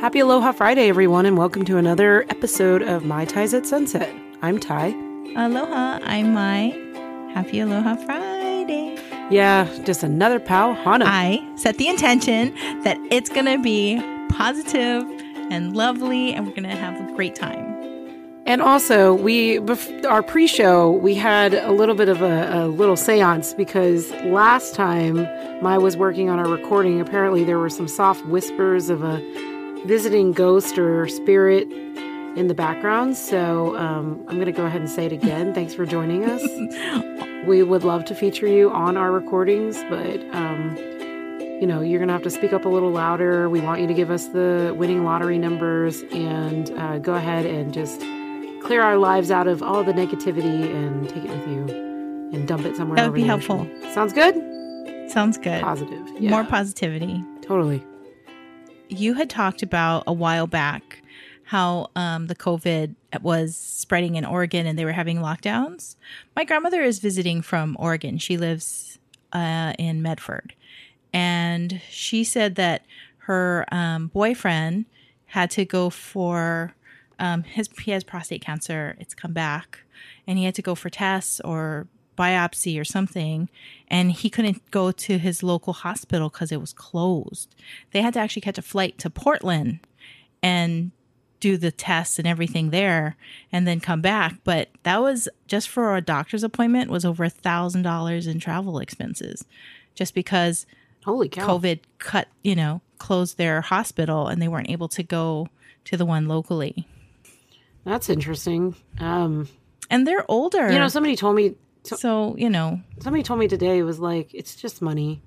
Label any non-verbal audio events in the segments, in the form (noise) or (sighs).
Happy Aloha Friday, everyone, and welcome to another episode of My Ties at Sunset. I'm Ty. Aloha, I'm Mai. Happy Aloha Friday. Yeah, just another pau hana. I set the intention that it's going to be positive and lovely, and we're going to have a great time. And also, we our pre-show we had a little bit of a, a little séance because last time Mai was working on our recording, apparently there were some soft whispers of a visiting ghost or spirit in the background. So um, I'm going to go ahead and say it again. (laughs) Thanks for joining us. (laughs) we would love to feature you on our recordings, but um, you know you're going to have to speak up a little louder. We want you to give us the winning lottery numbers and uh, go ahead and just clear our lives out of all the negativity and take it with you and dump it somewhere. That would be helpful. ocean. Sounds good. Sounds good. Positive. Yeah. More positivity. Totally. You had talked about a while back how um, the COVID was spreading in Oregon and they were having lockdowns. My grandmother is visiting from Oregon. She lives uh, in Medford. And she said that her um, boyfriend had to go for um, his he has prostate cancer. It's come back, and he had to go for tests or biopsy or something, and he couldn't go to his local hospital because it was closed. They had to actually catch a flight to Portland and do the tests and everything there, and then come back. But that was just for a doctor's appointment was over a thousand dollars in travel expenses, just because Holy cow. COVID cut, you know, closed their hospital and they weren't able to go to the one locally. That's interesting. Um, And they're older. you know, somebody told me so, you know, somebody told me today was like it's just money.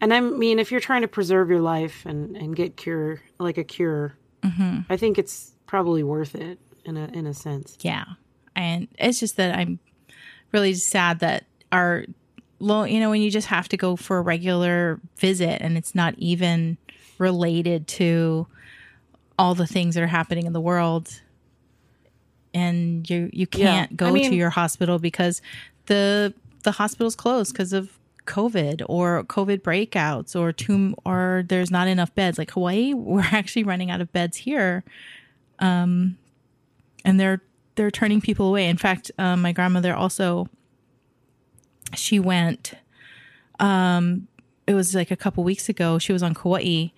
And I mean, if you're trying to preserve your life and and get cure like a cure, Mm-hmm. I think it's probably worth it in a in a sense. yeah. And it's just that I'm really sad that our low, you know, when you just have to go for a regular visit and it's not even related to all the things that are happening in the world and you you can't I go mean- to your hospital because the the hospital's closed because of COVID or COVID breakouts or too or there's not enough beds. Like Hawaii, (laughs) we're actually running out of beds here, um, and they're they're turning people away. In fact, um, my grandmother also she went. Um, it was like a couple weeks ago. She was on Kauai,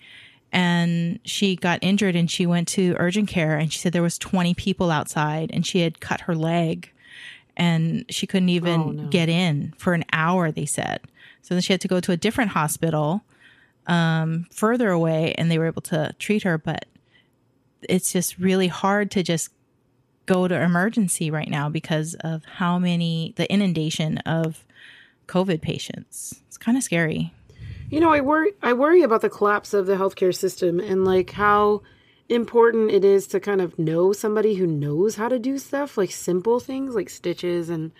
and she got injured, and she went to urgent care, and she said there was twenty people outside, and she had cut her leg, and she couldn't even Oh, no. get in for an hour. They said so. Then she had to go to a different hospital, um, further away, and they were able to treat her. But it's just really hard to just go to emergency right now because of how many the inundation of COVID patients. It's kind of scary. You know, I worry I worry about the collapse of the healthcare system and like how important it is to kind of know somebody who knows how to do stuff like simple things like stitches and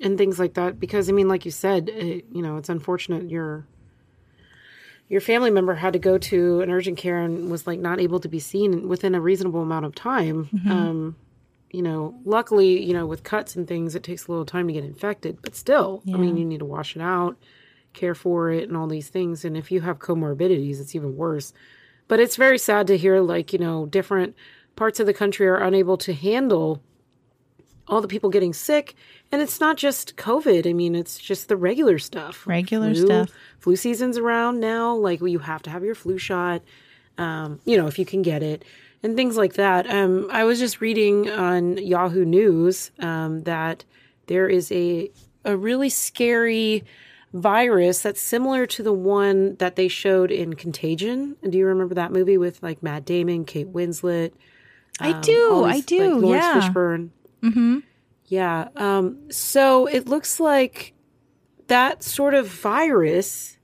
and things like that. Because I mean like you said, it, you know, it's unfortunate your your family member had to go to an urgent care and was like not able to be seen within a reasonable amount of time. Um you know, luckily, you know, with cuts and things, it takes a little time to get infected, but still, I mean, you need to wash it out, care for it, and all these things. And if you have comorbidities, it's even worse. But it's very sad to hear, like, you know, different parts of the country are unable to handle all the people getting sick. And it's not just COVID. I mean, it's just the regular stuff. Regular Flu- stuff. Flu season's around now. Like, well, you have to have your flu shot, um, you know, if you can get it, and things like that. Um, I was just reading on Yahoo News um, that there is a a really scary virus that's similar to the one that they showed in Contagion. Do you remember that movie with like Matt Damon, Kate Winslet? I um, do. all I do. Like Laurence yeah. Fishburne. Mm-hmm. Yeah. Um, so it looks like that sort of virus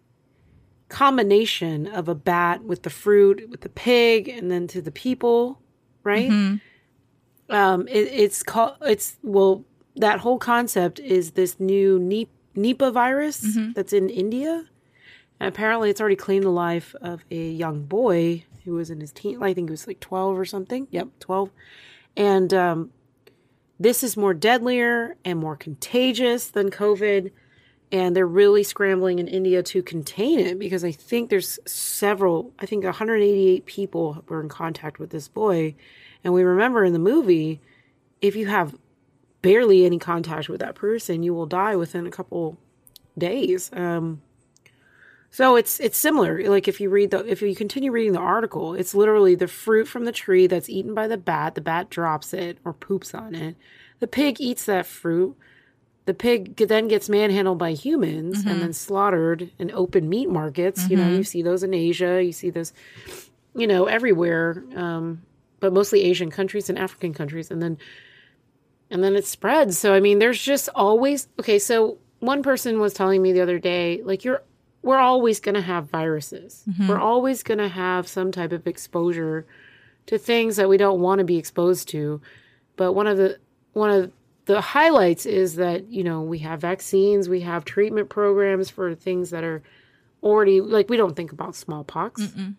combination of a bat with the fruit, with the pig, and then to the people, right? Mm-hmm. Um, it, it's called, it's, well, that whole concept is this new Nipah virus Mm-hmm. that's in India. And apparently it's already claimed the life of a young boy who was in his teen, I think he was like 12 or something. Yep, 12. And um, this is more deadlier and more contagious than COVID. and they're really scrambling in India to contain it because I think there's several, I think 188 people were in contact with this boy. And we remember in the movie, if you have barely any contact with that person, you will die within a couple days. Um, so it's it's similar. Like if you read the if you continue reading the article, it's literally the fruit from the tree that's eaten by the bat. The bat drops it or poops on it. The pig eats that fruit. The pig then gets manhandled by humans mm-hmm. and then slaughtered in open meat markets. Mm-hmm. You know, mm-hmm. you see those in Asia. You see those, you know, everywhere. Um, but mostly Asian countries and African countries, and then and then it spreads. So I mean, there's just always okay. So one person was telling me the other day, like you're we're always going to have viruses. Mm-hmm. We're always going to have some type of exposure to things that we don't want to be exposed to. But one of the one of the highlights is that, you know, we have vaccines, we have treatment programs for things that are already like we don't think about smallpox. Mm-mm.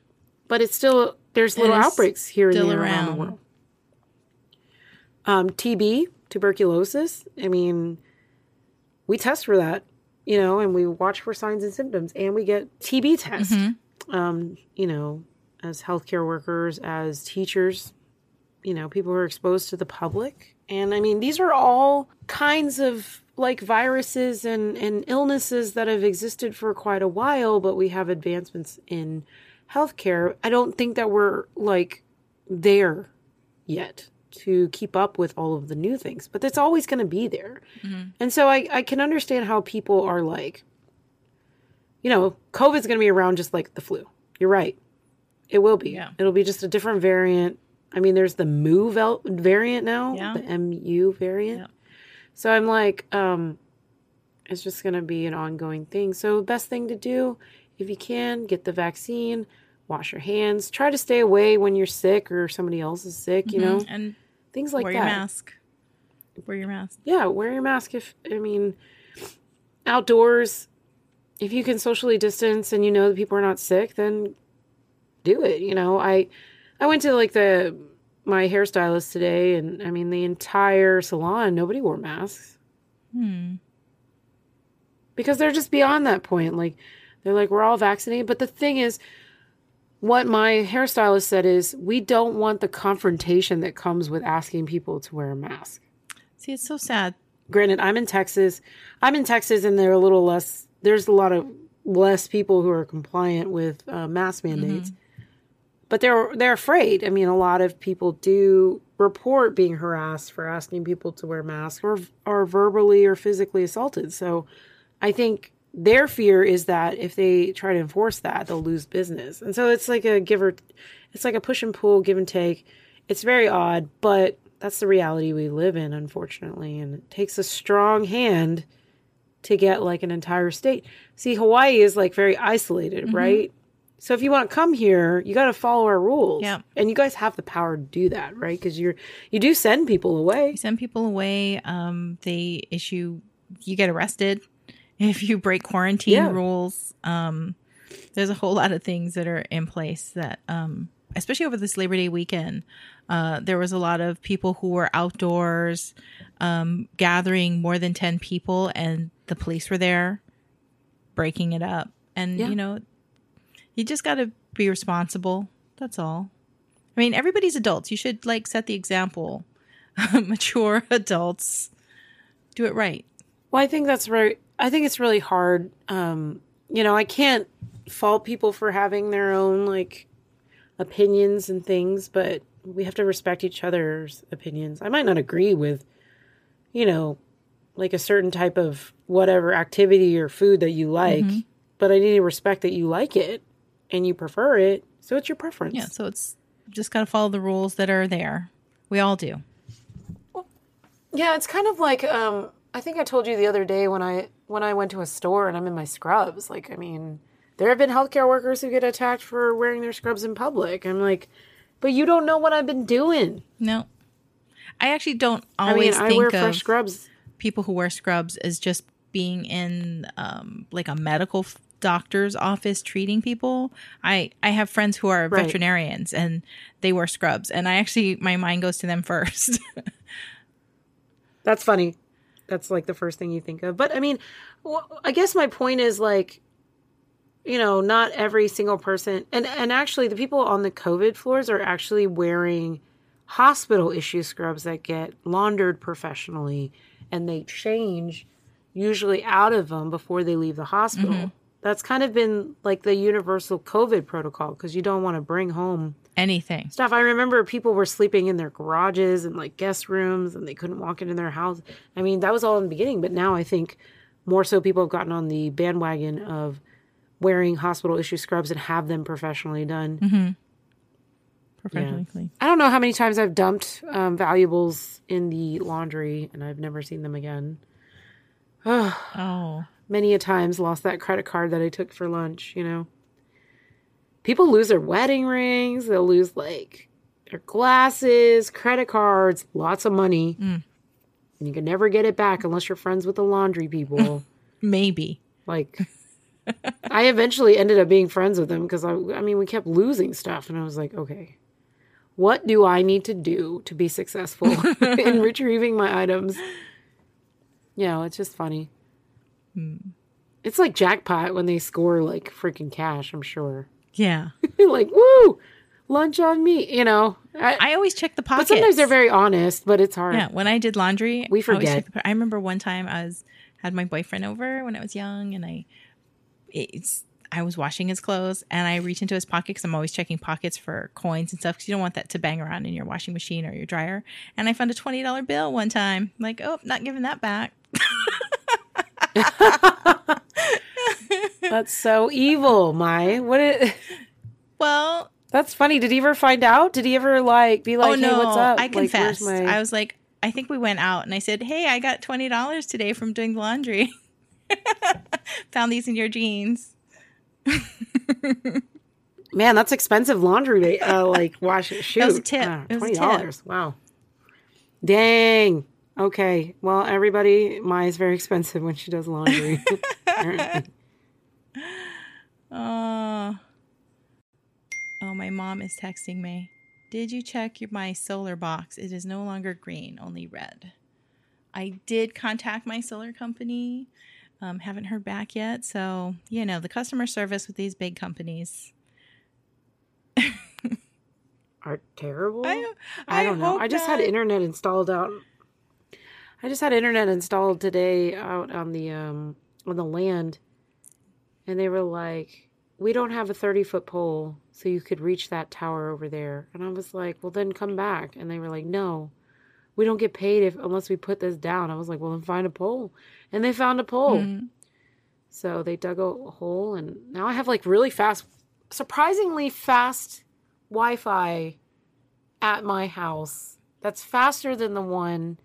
But it's still there's little outbreaks here and there around. around the world. Um, TB, tuberculosis. I mean, we test for that you know, and we watch for signs and symptoms and we get TB tests. Mm-hmm. Um, you know, as healthcare workers, as teachers, you know, people who are exposed to the public. And I mean, these are all kinds of like viruses and, and illnesses that have existed for quite a while, but we have advancements in healthcare. I don't think that we're like there yet to keep up with all of the new things, but it's always going to be there. Mm-hmm. And so I, I can understand how people are like, you know, COVID's going to be around just like the flu. You're right. It will be. Yeah. It'll be just a different variant. I mean, there's the MU vel- variant now, yeah. the MU variant. Yeah. So I'm like, um, it's just going to be an ongoing thing. So, best thing to do, if you can, get the vaccine wash your hands. Try to stay away when you're sick or somebody else is sick, you mm-hmm. know? And things like wear that. Wear your mask. Wear your mask. Yeah, wear your mask if I mean outdoors if you can socially distance and you know that people are not sick, then do it, you know. I I went to like the my hairstylist today and I mean the entire salon nobody wore masks. Hmm. Because they're just beyond that point. Like they're like we're all vaccinated, but the thing is what my hairstylist said is we don't want the confrontation that comes with asking people to wear a mask. See, it's so sad. Granted, I'm in Texas. I'm in Texas, and they're a little less. There's a lot of less people who are compliant with uh, mask mandates, mm-hmm. but they're they're afraid. I mean, a lot of people do report being harassed for asking people to wear masks, or are verbally or physically assaulted. So, I think their fear is that if they try to enforce that, they'll lose business. And so it's like a give or it's like a push and pull, give and take. It's very odd, but that's the reality we live in, unfortunately. And it takes a strong hand to get like an entire state. See, Hawaii is like very isolated, mm-hmm. right? So if you want to come here, you got to follow our rules. Yeah. And you guys have the power to do that, right? Because you're you do send people away. You send people away. Um, they issue. You get arrested if you break quarantine yeah. rules. Um, there's a whole lot of things that are in place that, um, especially over this Labor Day weekend, uh, there was a lot of people who were outdoors um, gathering more than 10 people, and the police were there breaking it up. And, yeah. you know, you just got to be responsible. That's all. I mean, everybody's adults. You should like set the example. (laughs) Mature adults do it right. Well, I think that's right. I think it's really hard. Um, you know, I can't fault people for having their own like opinions and things, but we have to respect each other's opinions. I might not agree with, you know, like a certain type of whatever activity or food that you like, mm-hmm. but I need to respect that you like it and you prefer it. So it's your preference. Yeah. So it's just got to follow the rules that are there. We all do. Yeah. It's kind of like, um, I think I told you the other day when I when I went to a store and I'm in my scrubs. Like, I mean, there have been healthcare workers who get attacked for wearing their scrubs in public. I'm like, but you don't know what I've been doing. No, I actually don't always I mean, I think wear of fresh scrubs. People who wear scrubs as just being in um, like a medical doctor's office treating people. I I have friends who are right. veterinarians and they wear scrubs, and I actually my mind goes to them (laughs) first. That's funny that's like the first thing you think of. But I mean, I guess my point is like, you know, not every single person, and and actually, the people on the COVID floors are actually wearing hospital issue scrubs that get laundered professionally, and they change usually out of them before they leave the hospital. Mm-hmm. That's kind of been like the universal COVID protocol because you don't want to bring home Anything. stuff. I remember people were sleeping in their garages and like guest rooms and they couldn't walk into their house. I mean, that was all in the beginning, but now I think more so people have gotten on the bandwagon of wearing hospital issue scrubs and have them professionally done. Professionally clean. I don't know how many times I've dumped um, valuables in the laundry and I've never seen them again. (sighs) Oh. Many a times lost that credit card that I took for lunch, you know. People lose their wedding rings, they'll lose like their glasses, credit cards, lots of money. Mm. And you can never get it back unless you're friends with the laundry people. (laughs) Maybe. like I eventually ended up being friends with them because I I mean we kept losing stuff and I was like, okay. What do I need to do to be successful (laughs) in (laughs) retrieving my items? You know, it's just funny. It's like jackpot when they score like freaking cash, I'm sure. (laughs) Yeah. like, woo, lunch on me, you know. I, I always check the but sometimes they're very honest, but it's hard. Yeah, when I did laundry, We I forget. check the I remember one time I was had my boyfriend over when I was young, and I it's I was washing his clothes, and I reached into his pocket because I'm always checking pockets for coins and stuff because you don't want that to bang around in your washing machine or your dryer. And I found a twenty dollar bill one time. like, oh, not giving that back. (laughs) (laughs) That's so evil, my. What it Well, That's funny. Did he ever find out? Did he ever like be like, oh no, "Hey, what's up?" I Like, confessed. my- I was like, I think we went out, and I said, "Hey, I got twenty dollars today from doing the laundry. (laughs) Found these in your jeans." (laughs) Man, that's expensive laundry. Uh, like wash it. Shoot, was a tip. It was a Twenty dollars. Wow. Dang. Okay. Well, everybody, Maya's very expensive when she does laundry. (laughs) Apparently. Oh. (laughs) Oh, my mom is texting me. Did you check your, my solar box? It is no longer green, only red. I did contact my solar company. Um, haven't heard back yet. So, you know, the customer service with these big companies. (laughs) Are terrible. I, I don't know. I just had internet installed out. I just had internet installed today out on the um on the land, and they were like, "We don't have a thirty foot pole, so you could reach that tower over there." And I was like, "Well, then come back." And they were like, "No, we don't get paid if unless we put this down." I was like, "Well, then find a pole," and they found a pole. Mhm. So they dug a hole, and now I have like really fast, surprisingly fast Wi Fi at my house. That's faster than the one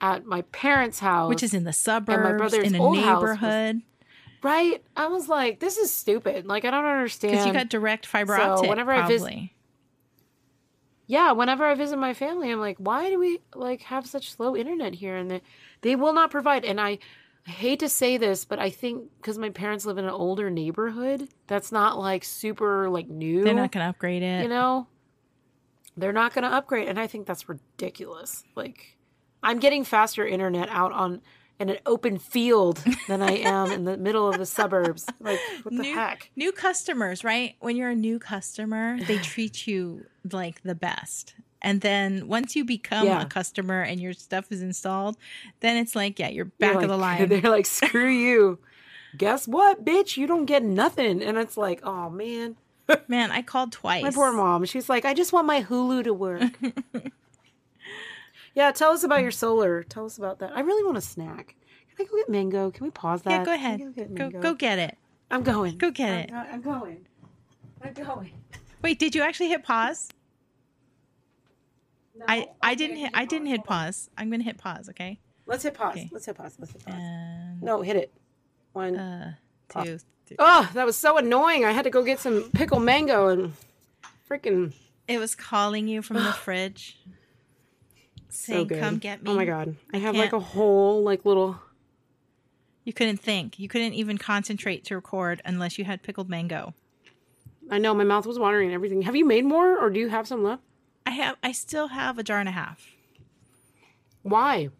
at my parents' house. Which is in the suburbs, brother's in a house was- neighborhood. right. I was like, this is stupid. Like, I don't understand. Because you got direct fiber So optic. whenever I visit, yeah, whenever I visit my family, I'm like, why do we like have such slow internet here? And they, they will not provide. And I, I hate to say this, but I think because my parents live in an older neighborhood, that's not like super like new. They're not going to upgrade it. you know they're not going to upgrade and i think that's ridiculous like i'm getting faster internet out on in an open field than i am in the middle of the suburbs like what the new, heck new customers, right? When you're a new customer, they treat you like the best. And then once you become Yeah. a customer and your stuff is installed, then it's like, yeah, you're You're back like- of the line. (laughs) they're like screw you guess what bitch you don't get nothing and it's like oh man Man, I called twice. my poor mom she's like i just want my hulu to work (laughs) yeah tell us about your solar tell us about that i really want a snack can i go get mango can we pause that Yeah, go ahead. get Go go get it. I'm going. Go get I'm, it. I'm going. I'm going. Wait, did you actually hit pause? No, I I didn't gonna hit I didn't hit pause. I'm going to hit pause, okay? Let's hit pause. Okay. Let's hit pause. Let's hit pause. And No, hit it. One. uh two, three. oh, that was so annoying. I had to go get some pickle mango and freaking It was calling you from the (sighs) fridge. So good. "Come get me." Oh my god. I, I have like a whole like little You couldn't think. You couldn't even concentrate to record unless you had pickled mango. I know my mouth was watering and everything. Have you made more or do you have some left? I have I still have a jar and a half. Why?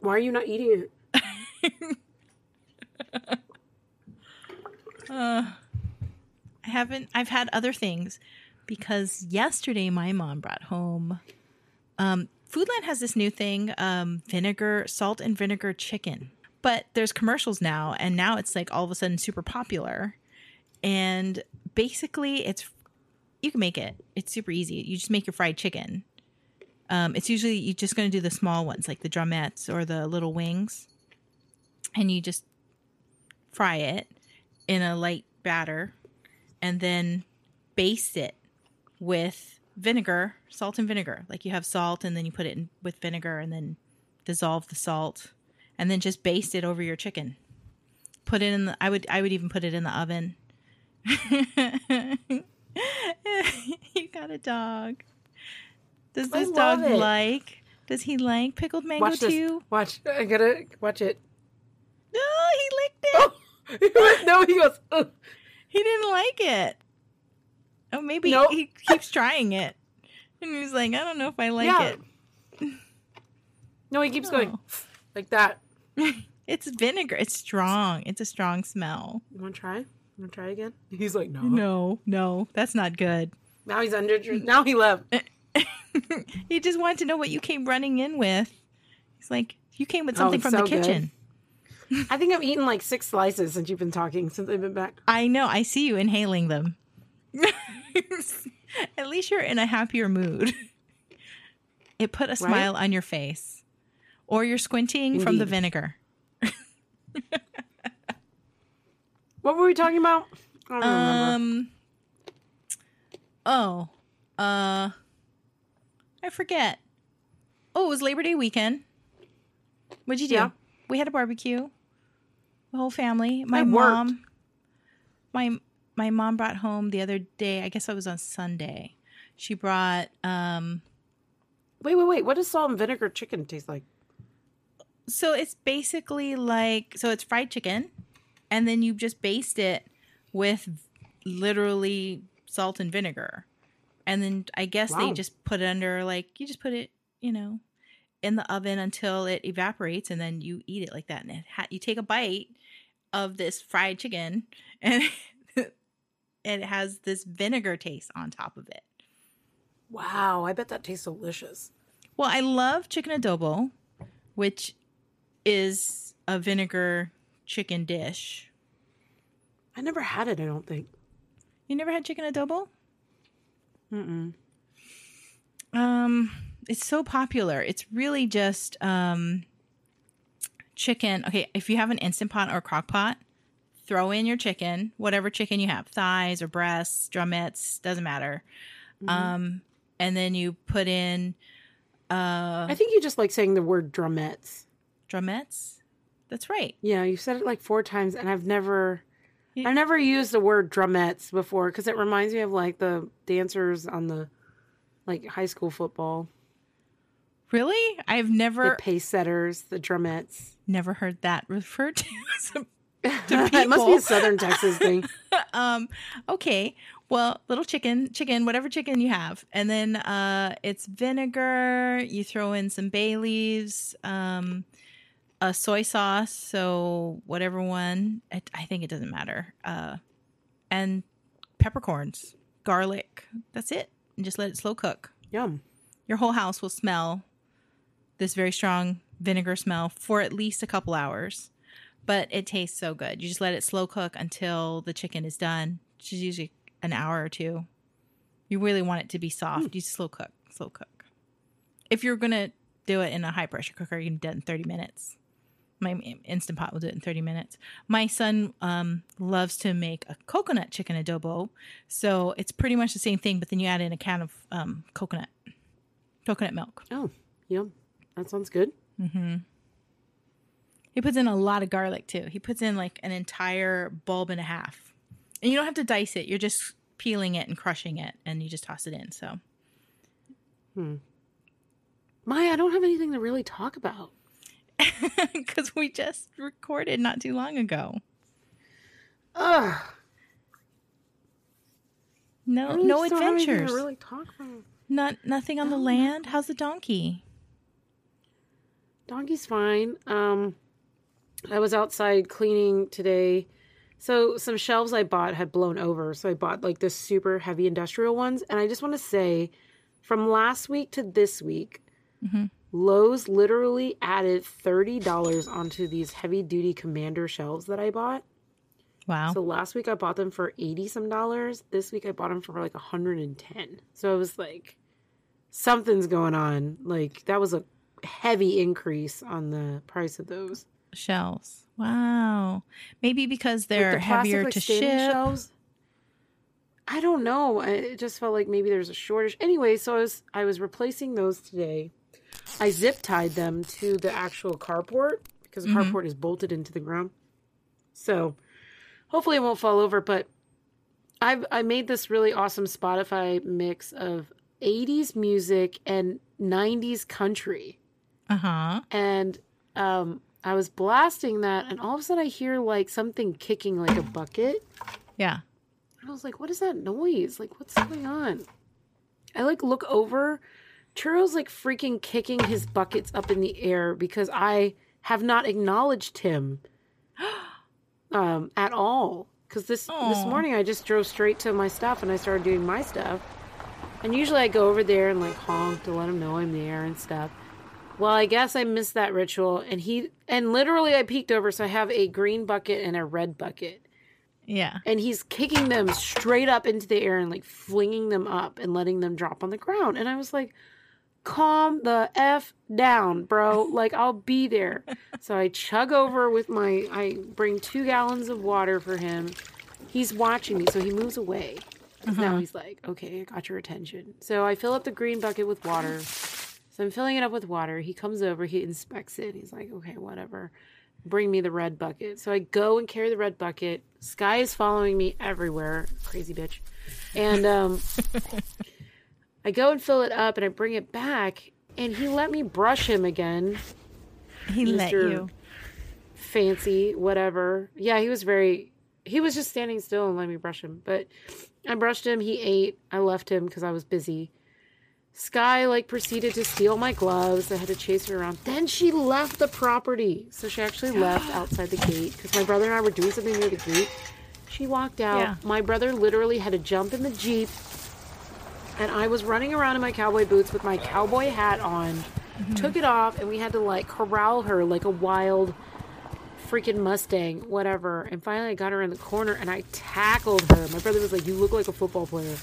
Why are you not eating it? (laughs) Uh, I haven't. I've had other things because yesterday my mom brought home. Um, Foodland has this new thing: um, vinegar, salt and vinegar chicken. But there's commercials now, and now it's like all of a sudden super popular. And basically, it's you can make it. It's super easy. You just make your fried chicken. Um, it's usually you're just going to do the small ones, like the drumettes or the little wings, and you just fry it in a light batter and then baste it with vinegar, salt and vinegar. Like you have salt and then you put it in with vinegar and then dissolve the salt and then just baste it over your chicken. Put it in the I would I would even put it in the oven. (laughs) you got a dog. Does this dog it. like does he like pickled mango Watch this. too? Watch. I gotta watch it. No, he licked it. (laughs) no, he goes. "Ugh." He didn't like it. Oh, maybe Nope. he keeps trying it. And he's like, I don't know if I like Yeah. (laughs) No, he keeps going Oh. (laughs) like that. (laughs) It's vinegar. It's strong. It's a strong smell. You want to try? You want to try again? He's like, no. No, no, that's not good. Now he's under. Now he left. he just wanted to know what you came running in with. He's like, you came with Oh, something it's from so the good. kitchen. I think I've eaten like six slices since you've been talking since I've been back. I know. I see you inhaling them. (laughs) At least you're in a happier mood. (laughs) It put a smile on your face. Or you're squinting from the vinegar. (laughs) What were we talking about? I don't remember. Um. Oh. Uh. I forget. Oh, it was Labor Day weekend. What'd you do? Yeah. We had a barbecue. The whole family. My mom. My my mom brought home the other day. I guess it was on Sunday. She brought um. Wait, wait, wait. What does salt and vinegar chicken taste like? So it's basically like so it's fried chicken, and then you just baste it with literally salt and vinegar, and then I guess they just put it under like you just put it, you know, in the oven until it evaporates, and then you eat it like that. And it ha- you take a bite of this fried chicken, (laughs) and it has this vinegar taste on top of it. Wow, I bet that tastes delicious. Well, I love chicken adobo, which is a vinegar chicken dish. I never had it. I don't think. You never had chicken adobo? Mm-mm. Um, it's so popular. It's really just um chicken. Okay, if you have an instant pot or crock pot, throw in your chicken, whatever chicken you have, thighs or breasts, drumettes, doesn't matter. Um, and then you put in uh I think you just like saying the word drumettes. drumettes. That's right. Yeah, you said it like four times, and I've never. I've never used the word drumettes before because it reminds me of like the dancers on the, like high school football, Really? I've the never pace setters, the drumettes. never heard that referred to (laughs) as a (laughs) it must be a Southern Texas thing. (laughs) um okay. Well little chicken chicken whatever chicken you have. And then uh it's vinegar. You throw in some bay leaves um a soy sauce. So whatever one i, I think it doesn't matter. Uh and peppercorns garlic. That's it. And just let it slow cook. Yum. your whole house will smell this very strong vinegar smell for at least a couple hours but it tastes so good. You just let it slow cook until the chicken is done which is usually an hour or two. You really want it to be soft. You slow cook slow cook. If you're gonna do it in a high pressure cooker you can do it in 30 minutes. My instant pot will do it in 30 minutes. My son um, loves to make a coconut chicken adobo so it's pretty much the same thing but then you add in a can of um, coconut coconut milk. Oh, yum. That sounds good. He puts in a lot of garlic too. He puts in like an entire bulb and a half. And you don't have to dice it. You're just peeling it and crushing it and you just toss it in. So Hmm. Maya, I don't have anything to really talk about. (laughs) because we just recorded not too long ago. Ugh. No no just don't have anything adventures. Really talk about. Not nothing on the land. How's the donkey? Donkey's fine. Um, I was outside cleaning today. So some shelves I bought had blown over. So I bought like the super heavy industrial ones. And I just want to say from last week to this week, Mhm. Lowe's literally added $30 onto these heavy duty commander shelves that I bought. Wow. So last week I bought them for 80 some dollars. This week I bought them for like 110. So I was like, something's going on. Like that was a heavy increase on the price of those. Shelves. Wow. Maybe because they're the heavier to ship. shelves. I don't know. It just felt like maybe there's a shortage. Anyway, so I was I was replacing those today. I zip tied them to the actual carport because the Mhm. carport is bolted into the ground. So hopefully it won't fall over. But I've I made this really awesome Spotify mix of 80s music and 90s country Uh huh. and um I was blasting that and all of a sudden I hear like something kicking like a bucket. Yeah. And I was like, what is that noise? Like what's going on? I like look over. Churro's like freaking kicking his buckets up in the air because I have not acknowledged him (gasps) um at all. Cause this this morning I just drove straight to my stuff and I started doing my stuff. And usually I go over there and like honk to let him know I'm there and stuff. Well, I guess I missed that ritual and he and literally I peeked over so I have a green bucket and a red bucket Yeah. and he's kicking them straight up into the air and like flinging them up and letting them drop on the ground. And I was like, calm the F down, bro. Like, I'll be there. (laughs) so I chug over with my, I bring two gallons of water for him. He's watching me, so he moves away. 'Cause Now mm-hmm. he's like, okay, I got your attention. So I fill up the green bucket with water. So I'm filling it up with water. He comes over, he inspects it. He's like, okay, whatever bring me the red bucket. So I go and carry the red bucket. Sky is following me everywhere. Crazy bitch. And um (laughs) I go and fill it up and I bring it back and he let me brush him again. He let Mr. you. Fancy, whatever. Yeah, he was very he was just standing still and let me brush him. But I brushed him, he ate. I left him because I was busy. Sky like proceeded to steal my gloves. I had to chase her around. Then she left the property. So she actually (gasps) left outside the gate because my brother and I were doing something near the gate. She walked out. Yeah. My brother literally had to jump in the Jeep. And I was running around in my cowboy boots with my cowboy hat on. Mm-hmm. Took it off and we had to like corral her like a wild freaking Mustang, whatever. And finally I got her in the corner and I tackled her. My brother was like, You look like a football player.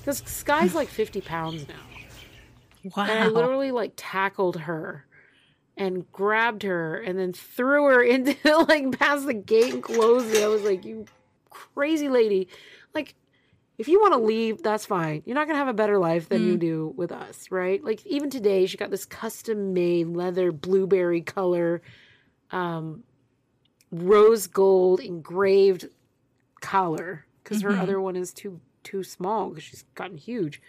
Because Sky's (laughs) like 50 pounds now. Wow. And I literally like tackled her and grabbed her and then threw her (laughs) into like past the gate and closed it. I was like, you crazy lady. Like, if you want to leave, that's fine. You're not going to have a better life than you do with us, right? Like, even today, she got this custom made leather blueberry color, um, rose gold engraved collar because her Mhm. other one is too too small because she's gotten huge.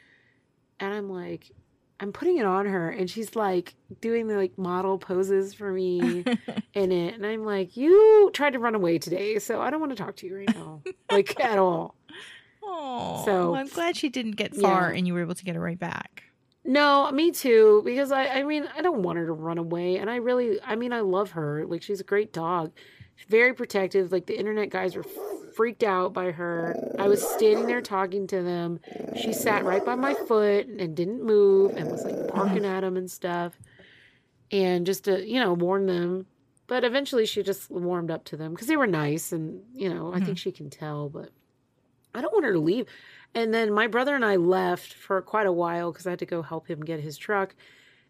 And I'm like, I'm putting it on her, and she's like doing the like model poses for me (laughs) in it, and I'm like, you tried to run away today, so I don't want to talk to you right now, (laughs) like at all. Oh, So- I'm glad she didn't get far Yeah. and you were able to get her right back. No, me too, because I, I mean, I don't want her to run away, and I really, I mean, I love her. Like, she's a great dog, very protective. Like, the internet guys were freaked out by her. I was standing there talking to them. She sat right by my foot and didn't move, and was like barking at them and stuff, and just to, you know, warn them. But eventually, she just warmed up to them because they were nice, and you know, I think mm-hmm. she can tell. But I don't want her to leave. And then my brother and I left for quite a while because I had to go help him get his truck.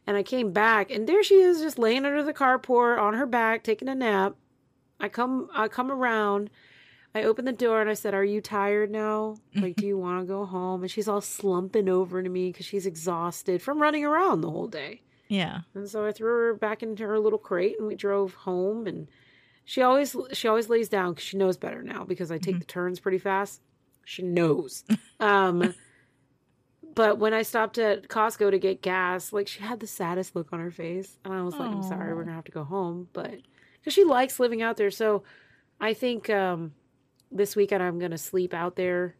And I came back, and there she is, just laying under the carport on her back, taking a nap. I come, I come around. I open the door and I said, "Are you tired now? Like, do you want to go home?" And she's all slumping over to me because she's exhausted from running around the whole day. Yeah. And so I threw her back into her little crate, and we drove home. And she always, she always lays down because she knows better now because I take the turns pretty fast. She knows. Um, (laughs) but when I stopped at Costco to get gas, like she had the saddest look on her face, and I was like, "I'm sorry, we're gonna have to go home." But because she likes living out there, so I think um, this weekend I'm gonna sleep out there,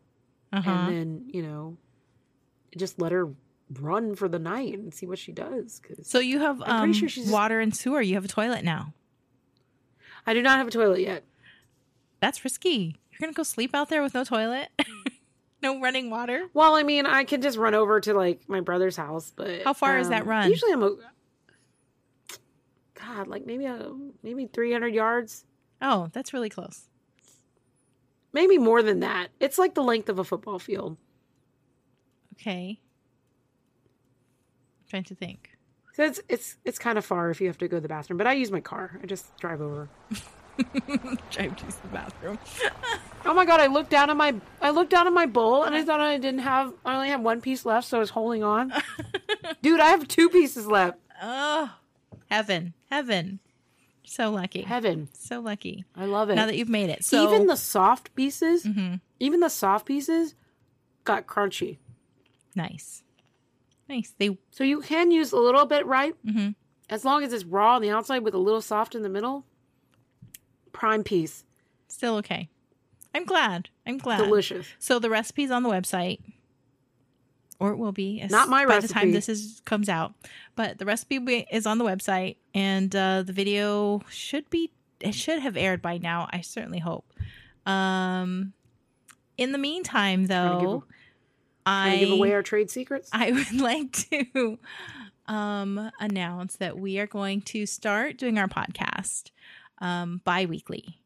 Uh huh. and then you know, just let her run for the night and see what she does. Because So you have I'm um, pretty sure she's water and sewer. You have a toilet now. I do not have a toilet yet. That's risky. You're gonna go sleep out there with no toilet, (laughs) no running water. Well, I mean, I can just run over to like my brother's house, but How far is that um, run? Usually, I'm a God, like maybe a maybe 300 yards, Oh, that's really close. maybe more than that. It's like the length of a football field. Okay. I'm trying to think. So it's it's it's kind of far if you have to go to the bathroom, but I use my car. I just drive over. (laughs) Drive to the bathroom. Oh my god, I looked down at my I looked down at my bowl and I uh-huh. thought I didn't have I only had one piece left, so I was holding on. (laughs) Dude, I have two pieces left. Oh, heaven, heaven. So lucky. Heaven. So lucky. I love it. Now that you've made it. So even the soft pieces, Mhm. even the soft pieces got crunchy. nice. Nice. They So you can use a little bit ripe Mhm. as long as it's raw on the outside with a little soft in the middle. Prime piece. still okay. I'm glad. I'm glad. Delicious. So the recipe's on the website, or it will be. as- Not my by the time this is comes out. But the recipe is on the website, and uh, the video should be. It should have aired by now. I certainly hope. Um, in the meantime, give though, I I give away our trade secrets? I (laughs) would like to um, announce that we are going to start doing our podcast um, bi weekly.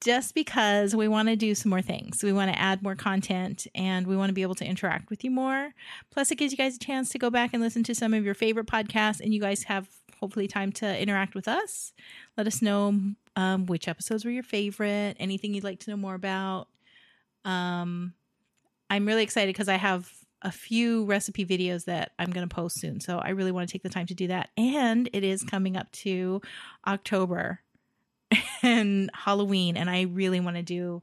Just because we want to do some more things. We want to add more content and we want to be able to interact with you more. Plus, it gives you guys a chance to go back and listen to some of your favorite podcasts, and you guys have hopefully time to interact with us. Let us know um, which episodes were your favorite, anything you'd like to know more about. Um, I'm really excited because I have a few recipe videos that I'm going to post soon. So I really want to take the time to do that. And it is coming up to October (laughs) and Halloween. And I really want to do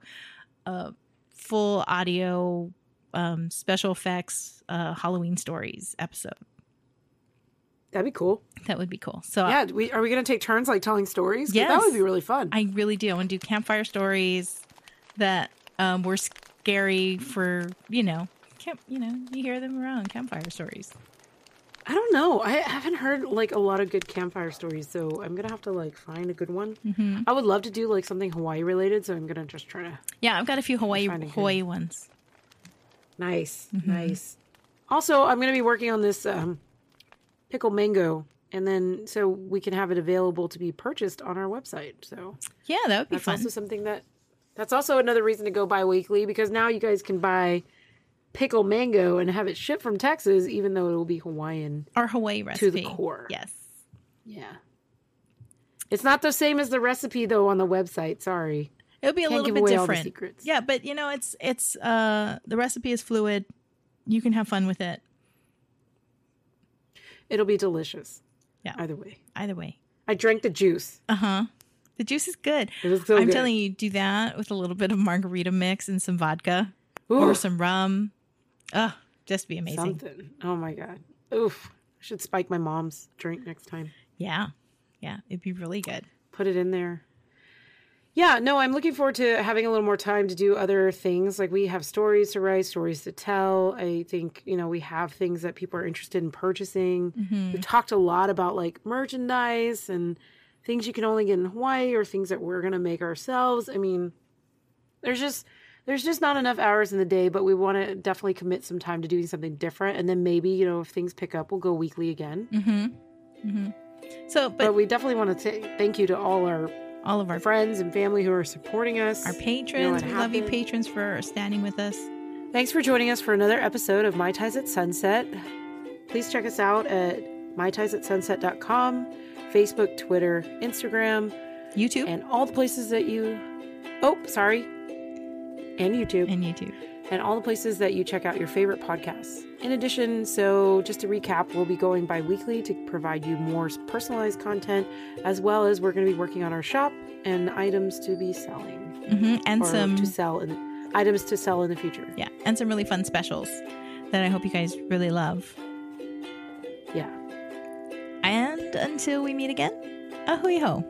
a full audio um, special effects uh, Halloween stories episode. That'd be cool. That would be cool. So Yeah, we are we going to take turns like telling stories? Yeah, That would be really fun. I really do. I want to do campfire stories that um, were scary for, you know, camp, you know, you hear them around campfire stories. I don't know. I haven't heard like a lot of good campfire stories, so I'm gonna have to like find a good one. Mm-hmm. I would love to do like something Hawaii related, so I'm gonna just try to. Yeah, I've got a few Hawaii Finding good. Hawaii ones. Nice, Mm-hmm. nice. Also, I'm gonna be working on this um, pickle mango, and then so we can have it available to be purchased on our website. So Yeah, that would be that's fun. also something that that's also another reason to go bi-weekly because now you guys can buy pickle mango and have it shipped from Texas, even though it will be Hawaiian. Our Hawaii recipe. to the core. Yes. Yeah. It's not the same as the recipe though on the website. Sorry. It'll be a Can't little bit away all the different. secrets. Yeah, but you know, it's it's uh the recipe is fluid. You can have fun with it. It'll be delicious. Yeah. Either way. Either way. I drank the juice. Uh-huh. The juice is good. It was so I'm good. telling you, do that with a little bit of margarita mix and some vodka Ooh, or some rum. Oh, just be amazing. something. Oh my god. Oof. I should spike my mom's drink next time. Yeah. Yeah. It'd be really good. Put it in there. Yeah, no, I'm looking forward to having a little more time to do other things. Like we have stories to write, stories to tell. I think, you know, we have things that people are interested in purchasing. Mm-hmm. We've talked a lot about like merchandise and things you can only get in Hawaii or things that we're going to make ourselves. I mean, there's just there's just not enough hours in the day, but we want to definitely commit some time to doing something different and then maybe, you know, if things pick up, we'll go weekly again. Mm-hmm. Mm-hmm. So, But, but we definitely want to say thank you to all our all of our friends and family who are supporting us. our patrons, what we love you patrons for standing with us. Thanks for joining us for another episode of My Ties at Sunset. Please check us out at mytiesatsunset.com, Facebook, Twitter, Instagram, YouTube and all the places that you. Oh, sorry. And YouTube. and YouTube. and all the places that you check out your favorite podcasts. In addition, so just to recap, we'll be going bi weekly to provide you more personalized content, as well as we're going to be working on our shop and items to be selling hmm And some to sell in items to sell in the future. yeah, and some really fun specials that I hope you guys really love. Yeah. And until we meet again, a hui hou.